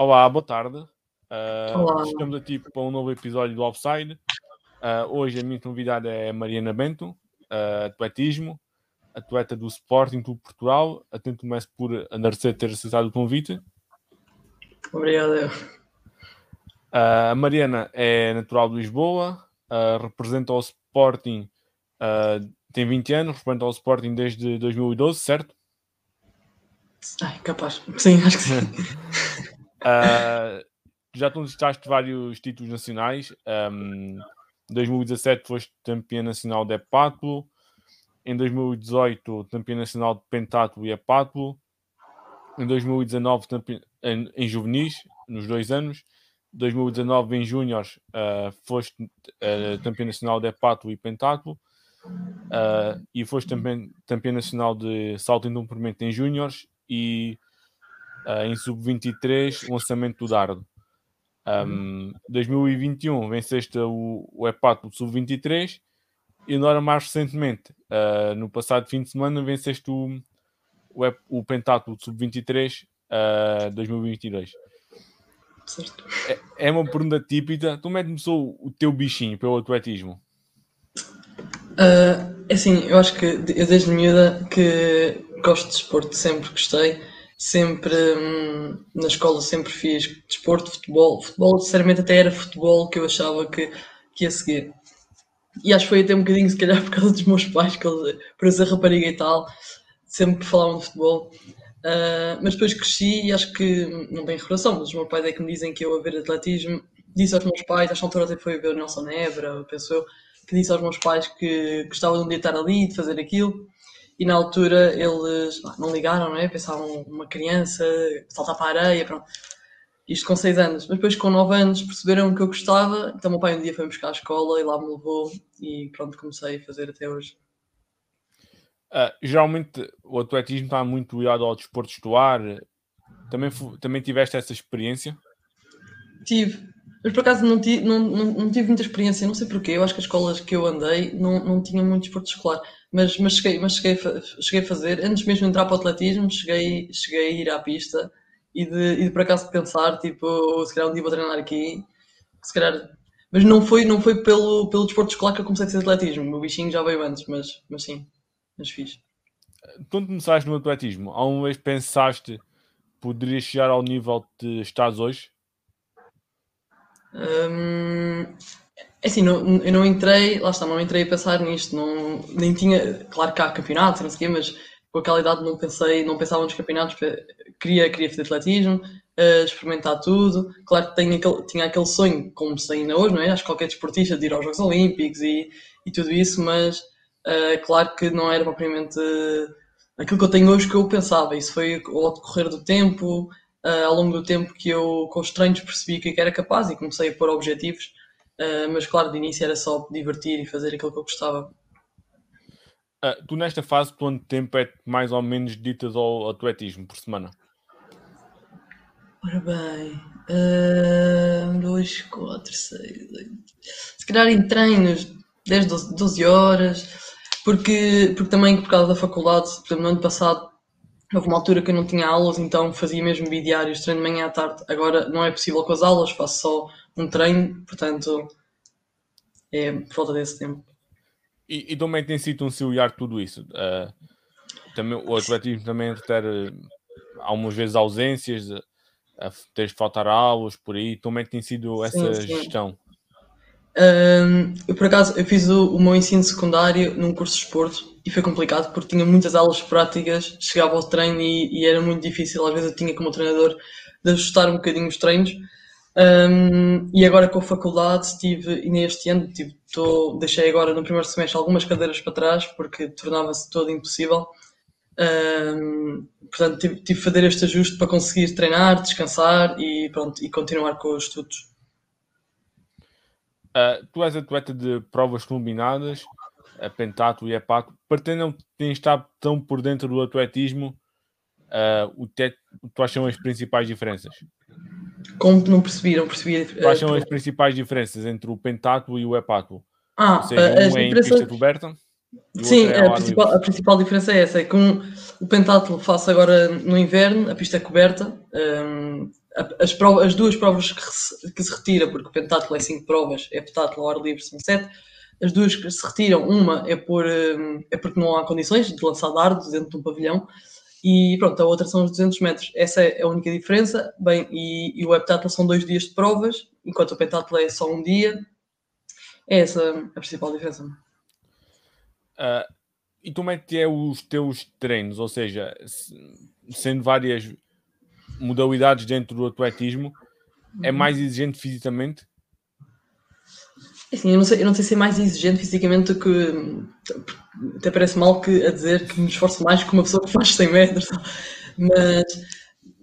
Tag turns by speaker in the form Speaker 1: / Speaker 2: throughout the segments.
Speaker 1: Olá, boa tarde. Uh, Olá. Estamos aqui para um novo episódio do Offside. Uh, hoje a minha convidada é Mariana Bento, uh, atletismo, atleta do Sporting do Portugal. Atento mais por agradecer ter aceitado o convite.
Speaker 2: Obrigado.
Speaker 1: a Mariana é natural de Lisboa, representa o Sporting, tem 20 anos, representa o Sporting desde 2012, certo?
Speaker 2: Ai, capaz. Sim, acho que sim.
Speaker 1: Uh, já conquistaste vários títulos nacionais. Um, em 2017 foste campeão nacional de hepátulo. Em 2018, campeão nacional de pentátulo e hepátulo. Em 2019, em, em juvenis, nos dois anos. 2019, em júniores, uh, foste uh, campeão nacional de hepátulo e pentátulo. Uh, e foste também campeão nacional de salto em comprimento em júniores e uh, em sub-23 o lançamento do dardo. Um, 2021 venceste o, o EPAT sub-23 e agora mais recentemente, uh, no passado fim de semana, venceste o, o, o pentátulo sub-23 uh, 2022. Certo. É, é uma pergunta típica. Como é que começou o teu bichinho pelo atletismo?
Speaker 2: Uh, assim, eu acho que eu desde miúda que gosto de esporte, sempre gostei sempre hum, na escola sempre fiz desporto, futebol. Futebol, sinceramente, até era futebol que eu achava que, que ia seguir. E acho que foi até um bocadinho, se calhar, por causa dos meus pais, que eles, por ser rapariga e tal, sempre falavam de futebol. Uh, mas depois cresci e acho que, não tem relação, mas os meus pais é que me dizem que eu a ver atletismo. Disse aos meus pais, acho que altura até foi ver o Nelson Nebra, penso eu, que disse aos meus pais que gostava de um dia estar ali, de fazer aquilo e na altura eles não ligaram, não é? Pensavam uma criança, saltar para a areia, pronto. Isto com 6 anos. Mas depois, com 9 anos, perceberam que eu gostava. Então, meu pai um dia foi buscar à escola e lá me levou. E pronto, comecei a fazer até hoje.
Speaker 1: Uh, geralmente, o atletismo está muito ligado ao desporto escolar. Também, também tiveste essa experiência?
Speaker 2: Tive. Mas por acaso não, tive, não, não, não tive muita experiência, não sei porquê. Eu acho que as escolas que eu andei não, não tinham muito desporto escolar mas, mas, cheguei, mas cheguei, cheguei a fazer, antes mesmo de entrar para o atletismo, cheguei, cheguei a ir à pista e de, e de por acaso pensar, tipo, se calhar um dia vou treinar aqui, se calhar. Mas não foi, não foi pelo, pelo desporto escolar que eu comecei a fazer atletismo, o meu bichinho já veio antes, mas, mas sim, mas fiz.
Speaker 1: Quando começaste no atletismo, alguma vez pensaste poderias chegar ao nível que estás hoje?
Speaker 2: Hum, é assim, não, eu não entrei, lá está, não entrei a pensar nisto, não, nem tinha, claro que há campeonatos, não sei o quê, mas com aquela idade não pensei, não pensava nos campeonatos, queria, queria fazer atletismo, uh, experimentar tudo, claro que tenho aquele, tinha aquele sonho, como se ainda hoje, não é? Acho que qualquer desportista de ir aos Jogos Olímpicos e, e tudo isso, mas uh, claro que não era propriamente aquilo que eu tenho hoje que eu pensava, isso foi ao decorrer do tempo, uh, ao longo do tempo que eu com os treinos percebi que era capaz e comecei a pôr objetivos Uh, mas claro, de início era só divertir e fazer aquilo que eu gostava.
Speaker 1: Uh, tu nesta fase, quanto tempo é mais ou menos ditas ao atletismo por semana?
Speaker 2: Ora bem, uh, 2, 4, 6, 8. Se calhar em treinos, 10, 12, 12 horas, porque, porque também por causa da faculdade, no ano passado houve uma altura que eu não tinha aulas, então fazia mesmo bidiários, treino de manhã à tarde. Agora não é possível com as aulas, faço só um treino, portanto é por falta desse tempo.
Speaker 1: E, e também tem sido conciliar tudo isso. Uh, também, o atletismo também ter uh, algumas vezes ausências, uh, teres de faltar aulas por aí, também tem sido essa sim, sim. gestão.
Speaker 2: Um, eu por acaso eu fiz o, o, meu ensino secundário num curso de esporte e foi complicado porque tinha muitas aulas práticas, chegava ao treino e, e era muito difícil. Às vezes eu tinha como treinador de ajustar um bocadinho os treinos um, e agora com a faculdade tive, e neste ano tive, tô, deixei agora no primeiro semestre algumas cadeiras para trás porque tornava-se todo impossível. Um, portanto, tive, tive de fazer este ajuste para conseguir treinar, descansar e, pronto, e continuar com os estudos.
Speaker 1: Uh, tu és atleta de provas combinadas, a pentato e a pato. Para ter não ter estado tão por dentro do atletismo, uh, o te, quais são as principais diferenças?
Speaker 2: Como não percebi, não percebi.
Speaker 1: Quais são as principais diferenças entre o pentátulo e o hepátulo?
Speaker 2: Ah, seja, um é em pista coberta? Sim, é a, principal, a principal diferença é essa, é que um, o pentátulo faço agora no inverno, a pista é coberta, um, as, provas, as duas provas que, se, que se retira, porque o pentatlo é 5 provas, é pentatlo ao ar livre, são 7. As duas que se retiram, uma é, por, hum, é porque não há condições de lançar dardos dentro de um pavilhão, e pronto, a outra são os 200 metros. Essa é a única diferença. Bem, e, e o heptatlo são dois dias de provas, enquanto o pentatlo é só um dia. É essa a principal diferença.
Speaker 1: Uh, e como é que é os teus treinos? Ou seja, sendo várias modalidades dentro do atletismo, é mais exigente fisicamente?
Speaker 2: Assim, eu, não sei, eu não sei se é mais exigente fisicamente do que. Até parece mal que, a dizer que me esforço mais que uma pessoa que faz 100 metros, mas,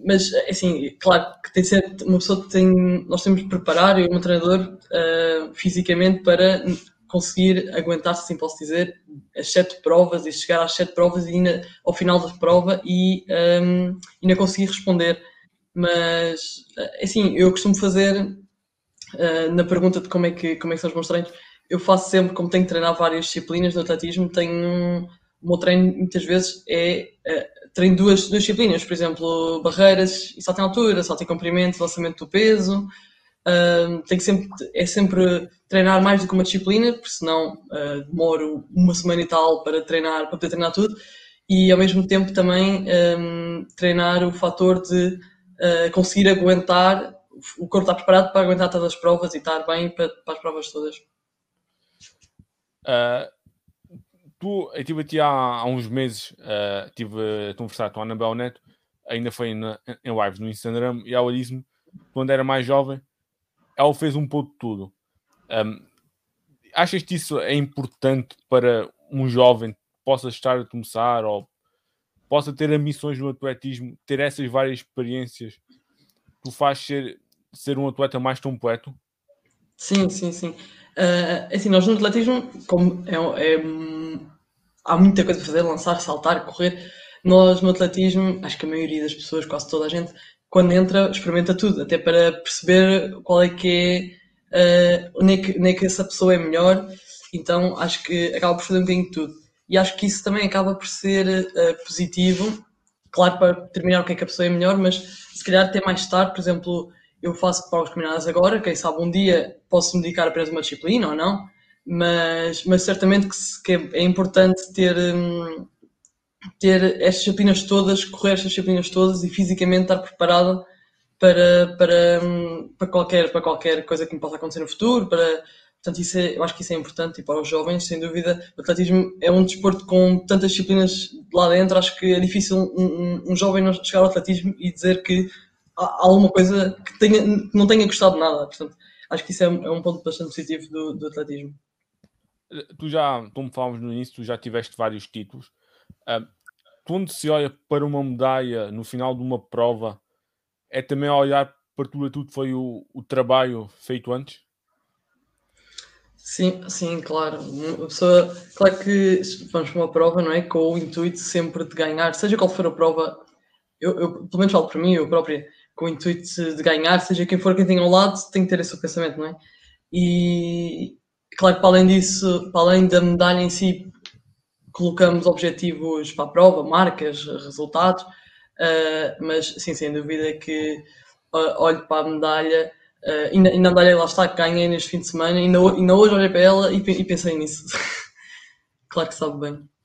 Speaker 2: mas assim, claro que tem ser uma pessoa que tem. Nós temos de preparar, eu, um treinador, uh, fisicamente para conseguir aguentar, se assim posso dizer, as sete provas e chegar às sete provas e ainda ao final da prova e um, ainda conseguir responder. Mas, assim, eu costumo fazer, uh, na pergunta de como é, que, como é que são os meus treinos, eu faço sempre, como tenho que treinar várias disciplinas no atletismo, tenho o meu treino muitas vezes é uh, treino duas, duas disciplinas, por exemplo, barreiras e salto em altura, salto em comprimento, lançamento do peso, Uh, que sempre, é sempre treinar mais do que uma disciplina, porque senão uh, demoro uma semana e tal para treinar, para poder treinar tudo, e ao mesmo tempo também um, treinar o fator de uh, conseguir aguentar, o corpo está preparado para aguentar todas as provas e estar bem para, para as provas todas.
Speaker 1: Uh, tu, eu estive aqui há, há uns meses, uh, a conversar com a Anabel Neto, ainda foi na, em live no Instagram, e ela disse-me, quando era mais jovem, ela fez um pouco de tudo. Um, achas que isso é importante para um jovem que possa estar a começar ou possa ter ambições no atletismo, ter essas várias experiências, tu faz ser, ser um atleta mais completo?
Speaker 2: Sim, sim, sim. Uh, assim, nós no atletismo, como é, é, há muita coisa para fazer, lançar, saltar, correr, nós no atletismo, acho que a maioria das pessoas, quase toda a gente, quando entra, experimenta tudo, até para perceber qual é que é, uh, onde, é que, onde é que essa pessoa é melhor. Então acho que acaba por fazer um bocadinho de tudo. E acho que isso também acaba por ser uh, positivo, claro, para determinar o que é que a pessoa é melhor, mas se calhar até mais tarde, por exemplo, eu faço provas combinadas agora, quem sabe um dia posso me dedicar apenas a uma disciplina ou não, mas, mas certamente que, se, que é, importante ter. Um, ter estas disciplinas todas, correr estas disciplinas todas e fisicamente estar preparada para, para, para, qualquer, para qualquer coisa que me possa acontecer no futuro. Para, portanto, isso é, eu acho que isso é importante e para os jovens, sem dúvida. O atletismo é um desporto com tantas disciplinas lá dentro, acho que é difícil um, um, um jovem chegar ao atletismo e dizer que alguma coisa que, tenha, que não tenha gostado nada. Portanto, acho que isso é, é um ponto bastante positivo do, do atletismo.
Speaker 1: Tu já, como falámos no início, tu já tiveste vários títulos. Uh, quando se olha para uma medalha no final de uma prova, é também olhar para tudo, tudo foi o, o trabalho feito antes?
Speaker 2: Sim, sim, claro. Uma pessoa, claro que vamos para uma prova, não é? Com o intuito sempre de ganhar, seja qual for a prova, eu, eu pelo menos falo para mim, eu própria, com o intuito de ganhar, seja quem for quem tem ao lado, tem que ter esse pensamento, não é? E claro que para além disso, para além da medalha em si, colocamos objetivos para a prova, marcas, resultados, uh, mas sim, sem dúvida que uh, olho para a medalha, uh, ainda, ainda a medalha lá está, que ganhei neste fim de semana, ainda, ainda hoje olhei para ela e, e pensei nisso. claro que sabe bem.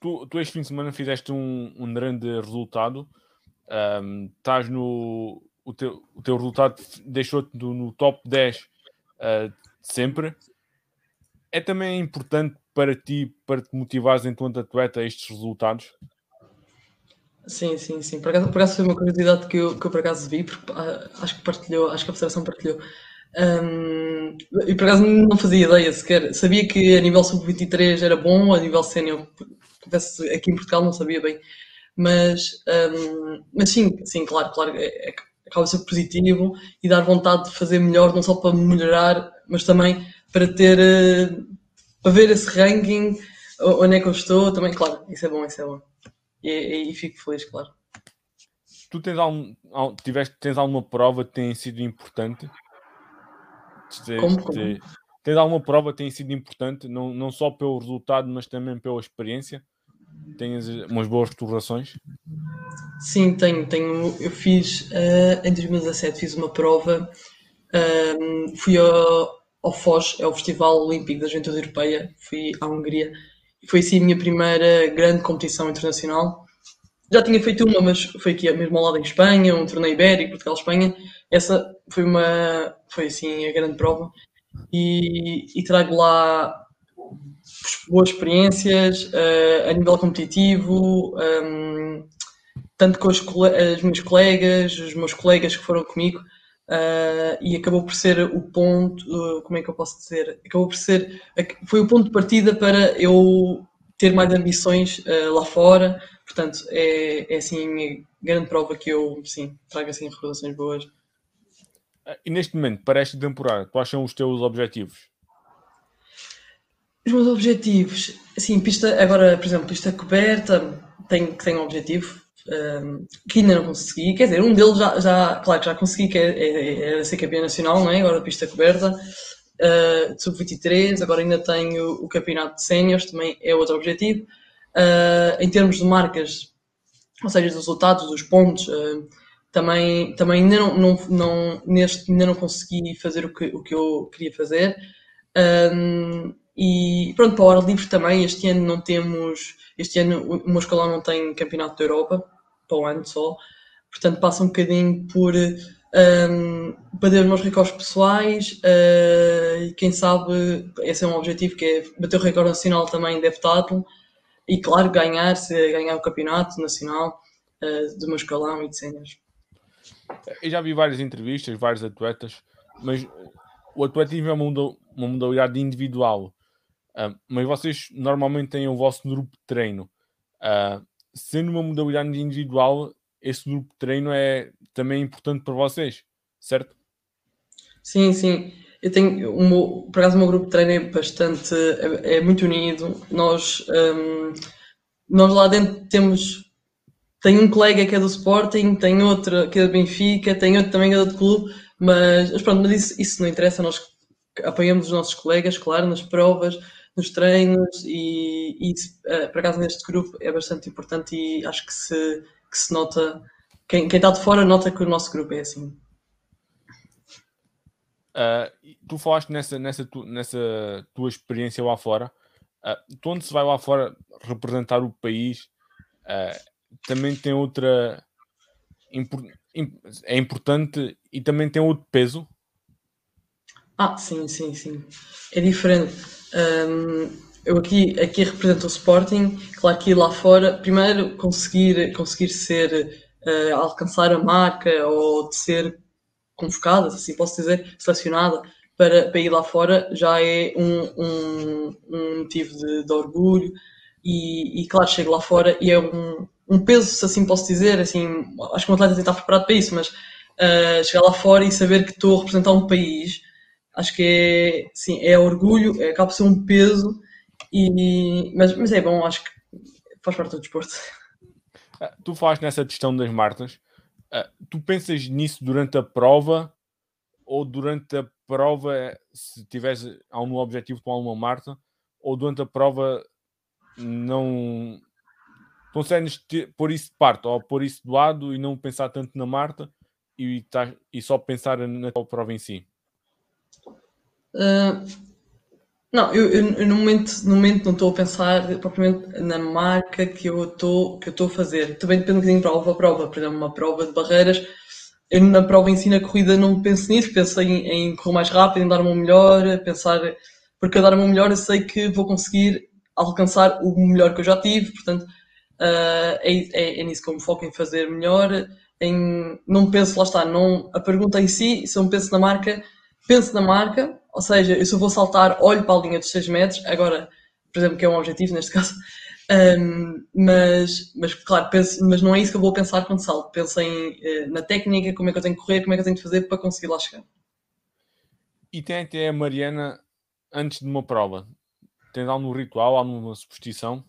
Speaker 1: Tu, tu, este fim de semana fizeste um, um grande resultado. Um, estás no. O teu, o teu resultado deixou-te no top 10 uh, sempre é também importante para ti, para te motivares enquanto atleta estes resultados?
Speaker 2: Sim, sim, sim. Por acaso, por acaso foi uma curiosidade que eu, que eu por acaso vi, porque ah, acho que partilhou, acho que a Federação partilhou. Um, e por acaso não fazia ideia sequer. Sabia que a nível sub-23 era bom, a nível sénior, aqui em Portugal não sabia bem. Mas, um, mas sim, sim, claro, claro, é, é, acaba de ser positivo e dar vontade de fazer melhor, não só para melhorar, mas também para ter eh, para ver esse ranking, onde é que eu estou, também, claro, isso é bom, isso é bom. E, e fico feliz, claro.
Speaker 1: Tu tens, algum, tiveste, tens alguma prova que tem sido importante?
Speaker 2: Como, como?
Speaker 1: Tens alguma prova que tem sido importante, não, não só pelo resultado, mas também pela experiência? Tens umas boas recordações?
Speaker 2: Sim, tenho, tenho. Eu fiz uh, em 2017 fiz uma prova, um, fui ao, ao Foz, é o Festival Olímpico da Juventude Europeia, fui à Hungria. Foi assim a minha primeira grande competição internacional. Já tinha feito uma, mas foi aqui mesmo ao lado em Espanha, um torneio ibérico, Portugal-Espanha. Essa foi uma, foi assim a grande prova. E, e trago lá boas experiências uh, a nível competitivo, um, tanto com as, as, minhas colegas, os meus colegas que foram comigo, uh, e acabou por ser o ponto, uh, como é que eu posso dizer? Acabou por ser, foi o ponto de partida para eu ter mais ambições lá fora, Portanto, é, é assim a minha grande prova que eu, sim, trago assim recordações boas.
Speaker 1: E neste momento, para esta temporada, quais são os teus objetivos?
Speaker 2: Os meus objetivos, assim, pista, agora, por exemplo, pista coberta, tenho, tenho um objetivo um, que ainda não consegui, quer dizer, um deles já, já claro que já consegui, que é, é, é ser campeão nacional, não é? Agora pista coberta, uh, sub-23, agora ainda tenho o campeonato de séniores, também é outro objetivo. Uh, em termos de marcas, ou seja, dos resultados, dos pontos, uh, também, também ainda não, não, não, neste, ainda não consegui fazer o que, o que eu queria fazer. E pronto, para o ar livre também, este ano não temos, este ano o escolar não tem campeonato da Europa, para o ano só, portanto passa um bocadinho por um, bater os meus recordes pessoais uh, e quem sabe, esse é um objetivo que é bater o recorde nacional também de heptathlon e claro, ganhar, se ganhar o campeonato nacional uh, do meu escalão e de cenas.
Speaker 1: Eu já vi várias entrevistas, vários atletas, mas o atletismo é uma, modalidade individual. Uh, mas vocês normalmente têm o vosso grupo de treino. Uh, sendo uma modalidade individual, esse grupo de treino é também importante para vocês, certo?
Speaker 2: Sim, sim. Eu tenho, meu, por acaso o meu grupo de treino é bastante, é, é muito unido. Nós, um, nós lá dentro temos, tem um colega que é do Sporting, tem outro que é do Benfica, tem outro também que é do clube, mas, mas pronto, mas isso, isso não interessa, nós apoiamos os nossos colegas, claro, nas provas, nos treinos e, e uh, por acaso neste grupo é bastante importante e acho que se, que se nota, quem, quem está de fora nota que o nosso grupo é assim.
Speaker 1: Uh, tu falaste nessa, nessa, tu, nessa tua experiência lá fora. Uh, tu, onde se vai lá fora representar o país, uh, também tem outra. É importante e também tem outro peso.
Speaker 2: Ah, sim, sim, sim. É diferente. Um, eu aqui, aqui represento o Sporting, claro que lá fora, primeiro conseguir, conseguir ser, uh, alcançar a marca ou de ser convocada, assim posso dizer, selecionada para, para ir lá fora já é um, um, um motivo de, de orgulho e, e, claro, chego lá fora e é um, um peso, se assim posso dizer, assim, acho que um atleta tem que estar preparado para isso, mas uh, chegar lá fora e saber que estou a representar um país, acho que é, sim, é orgulho, é, acaba por ser um peso, e, mas, mas é bom, acho que faz parte do desporto.
Speaker 1: Ah, tu falaste nessa questão das marcas, Uh, tu pensas nisso durante a prova ou durante a prova, se tiveres algum objetivo com alguma marca, ou durante a prova não consegues pôr isso de parte ou pôr isso de lado e não pensar tanto na Marta e, tá, e só pensar na tua prova em si?
Speaker 2: Uh, não, eu, eu, no, momento, no momento não estou a pensar propriamente na marca que eu estou que eu estou a fazer. Também depende um bocadinho de prova a prova. Por exemplo, uma prova de barreiras, eu na prova em si, na corrida, não penso nisso. Penso em, em correr mais rápido, em dar uma melhor, pensar... Porque eu dar uma melhor, eu sei que vou conseguir alcançar o melhor que eu já tive. Portanto, uh, é, é, é, nisso que eu me foco, em fazer melhor. Em, não penso, lá está, não, a pergunta em si, se eu penso na marca, penso na marca, ou seja, eu se vou saltar, olho para a linha dos 6 metros, agora, por exemplo, que é um objetivo neste caso, um, mas, mas claro, penso, mas não é isso que eu vou pensar quando salto. Penso em, eh, na técnica, como é que eu tenho que correr, como é que eu tenho que fazer para conseguir lá chegar.
Speaker 1: E tem até a Mariana antes de uma prova. Tens algum ritual, alguma superstição?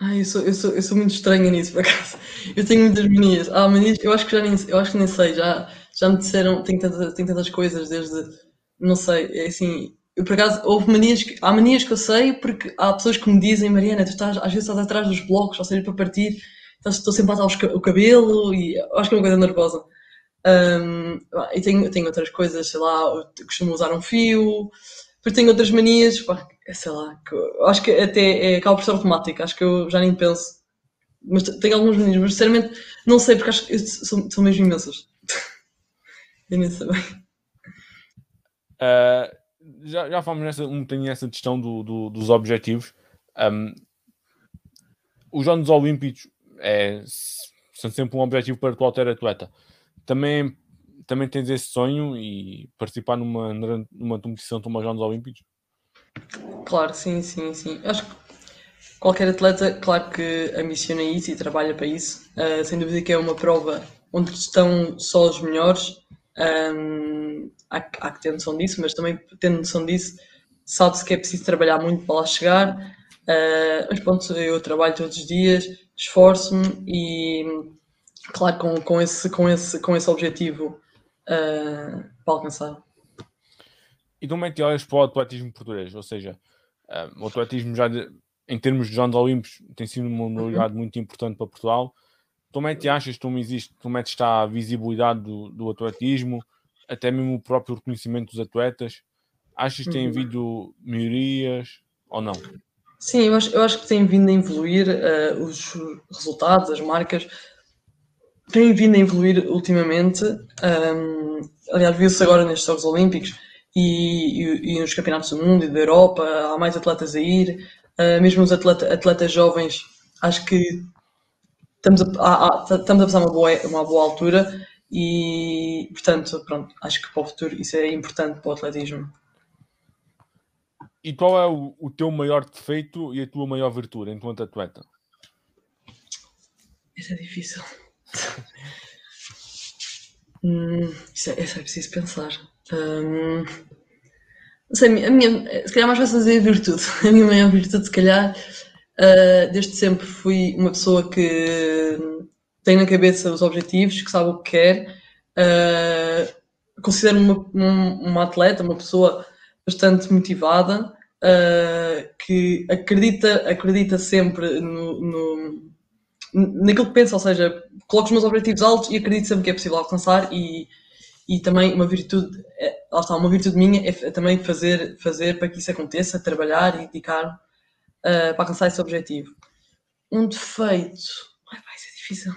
Speaker 2: Ah, eu sou, eu, sou, eu sou muito estranha nisso, por acaso. Eu tenho muitas manias. Ah, manias, eu acho que já nem, eu acho que nem sei, já, já me disseram, tenho tantas, tenho tantas coisas desde não sei, é assim, eu, por acaso, houve manias que, há manias que eu sei porque há pessoas que me dizem, Mariana, tu estás, às vezes estás atrás dos blocos, ou seja, para partir, estou sempre a passar o cabelo e acho que é uma coisa nervosa. Um, e tenho, tenho outras coisas, sei lá, costumo usar um fio, depois tenho outras manias, pá, sei lá, que, acho que até é, acaba por ser automático, acho que eu já nem penso. Mas tenho algumas manias, mas sinceramente não sei porque acho que são, são mesmo imensas. eu nem sei bem.
Speaker 1: Uh, já, já falamos nessa, um bocadinho nessa questão do, do, dos objetivos. Um, os Jogos Olímpicos é, são sempre um objetivo para qualquer atleta. Também, também tens esse sonho e participar numa, numa competição como os Jogos Olímpicos?
Speaker 2: Claro, sim, sim, sim. Acho que qualquer atleta, claro que ambiciona isso e trabalha para isso. Uh, sem dúvida que é uma prova onde estão só os melhores. Um, há, há, que ter noção disso, mas também tendo noção disso, sabe-se que é preciso trabalhar muito para lá chegar. Uh, mas pronto, eu trabalho todos os dias, esforço-me e, claro, com, com, esse, com, esse, com esse objetivo uh, para alcançar.
Speaker 1: E como é que olhas para o atletismo português? Ou seja, uh, o atletismo já de, em termos de Jogos Olímpicos tem sido uma modalidade uhum. muito importante para Portugal. Como é que achas como existe, como é que está a visibilidade do, do atletismo, até mesmo o próprio reconhecimento dos atletas? Achas que tem uhum. havido melhorias ou não?
Speaker 2: Sim, eu acho, eu acho que tem vindo a evoluir uh, os resultados, as marcas têm vindo a evoluir ultimamente. Um, aliás, viu-se agora nestes Jogos Olímpicos e, e, e, nos campeonatos do mundo e da Europa, há mais atletas a ir, uh, mesmo os atleta, atletas jovens, acho que estamos a, a, a, estamos a passar uma boa, uma boa altura e, portanto, pronto, acho que para o futuro isso é importante para o atletismo.
Speaker 1: E qual é o, o teu maior defeito e a tua maior virtude enquanto atleta?
Speaker 2: Isso é difícil. hum, isso, é, isso é preciso pensar. Hum, não sei, a minha, se calhar mais fácil dizer a virtude. A minha maior virtude, se calhar, uh, desde sempre fui uma pessoa que tem na cabeça os objetivos, que sabe o que quer. Uh, Considero-me uma, uma atleta, uma pessoa bastante motivada uh, que acredita, acredita sempre no, no, naquilo que pensa, ou seja, coloco os meus objetivos altos e acredito sempre que é possível alcançar e, e também uma virtude, é, está, uma virtude minha é, é também fazer, fazer para que isso aconteça, trabalhar e dedicar uh, para alcançar esse objetivo. Um defeito, difícil.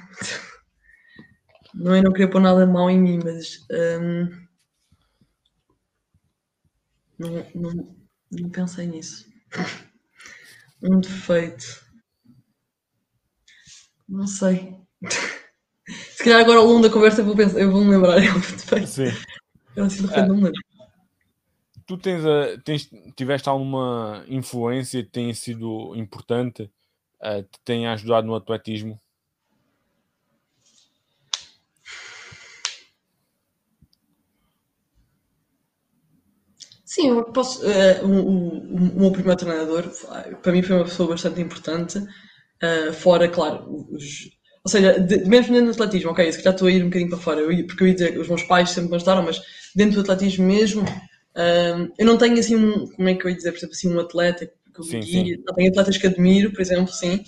Speaker 2: Não é não querer pôr nada mal em mim, mas um, não, não, não pensei nisso. Um defeito. Não sei. Se calhar agora ao longo da conversa eu vou, pensar, eu vou me lembrar. É um defeito. Sim. Eu assim, de não lembro.
Speaker 1: Tu tens, a, tens, tiveste alguma influência que tenha sido importante, uh, que tenha ajudado no atletismo?
Speaker 2: Sim, eu posso. Uh, o, o, o, meu primeiro treinador, para mim, foi uma pessoa bastante importante. Uh, fora, claro, os, ou seja, de, mesmo dentro do atletismo, ok, se calhar estou a ir um bocadinho para fora, eu, porque eu ia dizer, os meus pais sempre me ajudaram, mas dentro do atletismo mesmo, uh, eu não tenho assim, um, como é que eu ia dizer, por exemplo, assim, um atleta que eu sim, sim. tenho atletas que admiro, por exemplo, sim,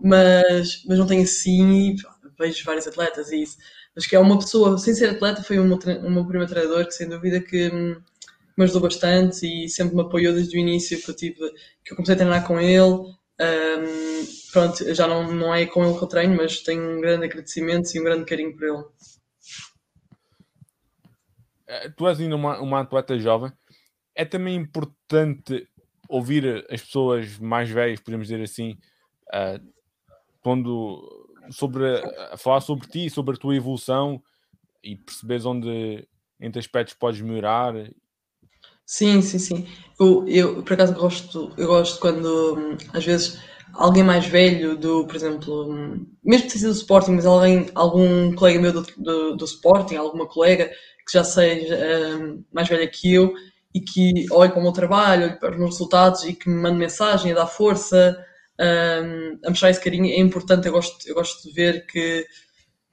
Speaker 2: mas, mas não tenho assim, vejo vários atletas e isso. Mas que é uma pessoa, sem ser atleta, foi o meu, o meu primeiro treinador, que sem dúvida que hum, me ajudou bastante e sempre me apoiou desde o início que eu tive, que eu comecei a treinar com ele. Um, pronto, já não, não é com ele que eu treino, mas tenho um grande agradecimento e um grande carinho por ele.
Speaker 1: Eh, tu és ainda uma, uma atleta jovem. É também importante ouvir as pessoas mais velhas, podemos dizer assim, uh, sobre a falar sobre ti, sobre a tua evolução e perceberes onde entre aspectos podes melhorar
Speaker 2: Sim, sim, sim. Eu, eu por acaso gosto, eu gosto quando hum, às vezes alguém mais velho do, por exemplo, hum, mesmo que seja do Sporting, mas alguém, algum colega meu do, do, do Sporting, alguma colega que já seja um, mais velha que eu e que olhe para o meu trabalho, olhe para os meus resultados e que me mande mensagem a dar força, um, a mostrar esse carinho, é importante. Eu gosto, eu gosto de ver que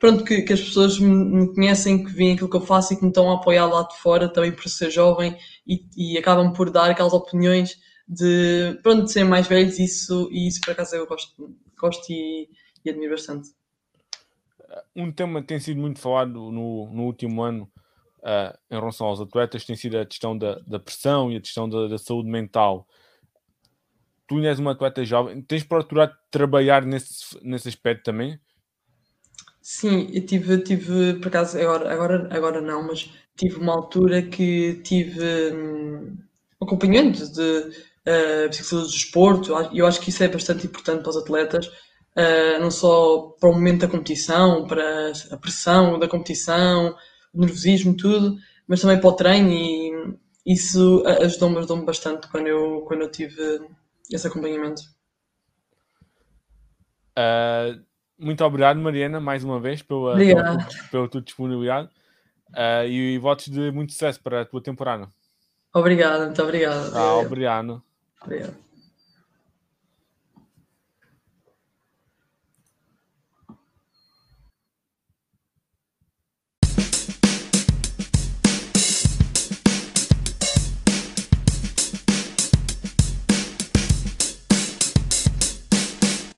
Speaker 2: pronto, que, que as pessoas me, conhecem, que veem aquilo que eu faço e que me estão a apoiar lá de fora também por ser jovem e, e acabam por dar aquelas opiniões de, pronto, de serem mais velhos isso, e isso por acaso eu gosto, gosto e, e admiro bastante.
Speaker 1: Um tema que tem sido muito falado no, no último ano uh, em relação aos atletas tem sido a questão da, da pressão e a questão da, da saúde mental tu és uma atleta jovem, tens procurado trabalhar nesse, nesse aspecto também?
Speaker 2: Sim, eu tive, tive por acaso, agora, agora, agora não, mas tive uma altura que tive um, acompanhante de uh, psicologia do desporto, e eu acho que isso é bastante importante para os atletas, uh, não só para o momento da competição, para a pressão da competição, o nervosismo, tudo, mas também para o treino, e isso ajudou-me ajudou bastante quando eu, quando eu tive esse acompanhamento.
Speaker 1: Uh, muito obrigado, Mariana, mais uma vez, pela,
Speaker 2: pela,
Speaker 1: pela tua disponibilidade uh, e, e votos de muito sucesso para a tua temporada.
Speaker 2: Obrigado, muito obrigado.
Speaker 1: Ah, obrigado.
Speaker 2: Obrigado.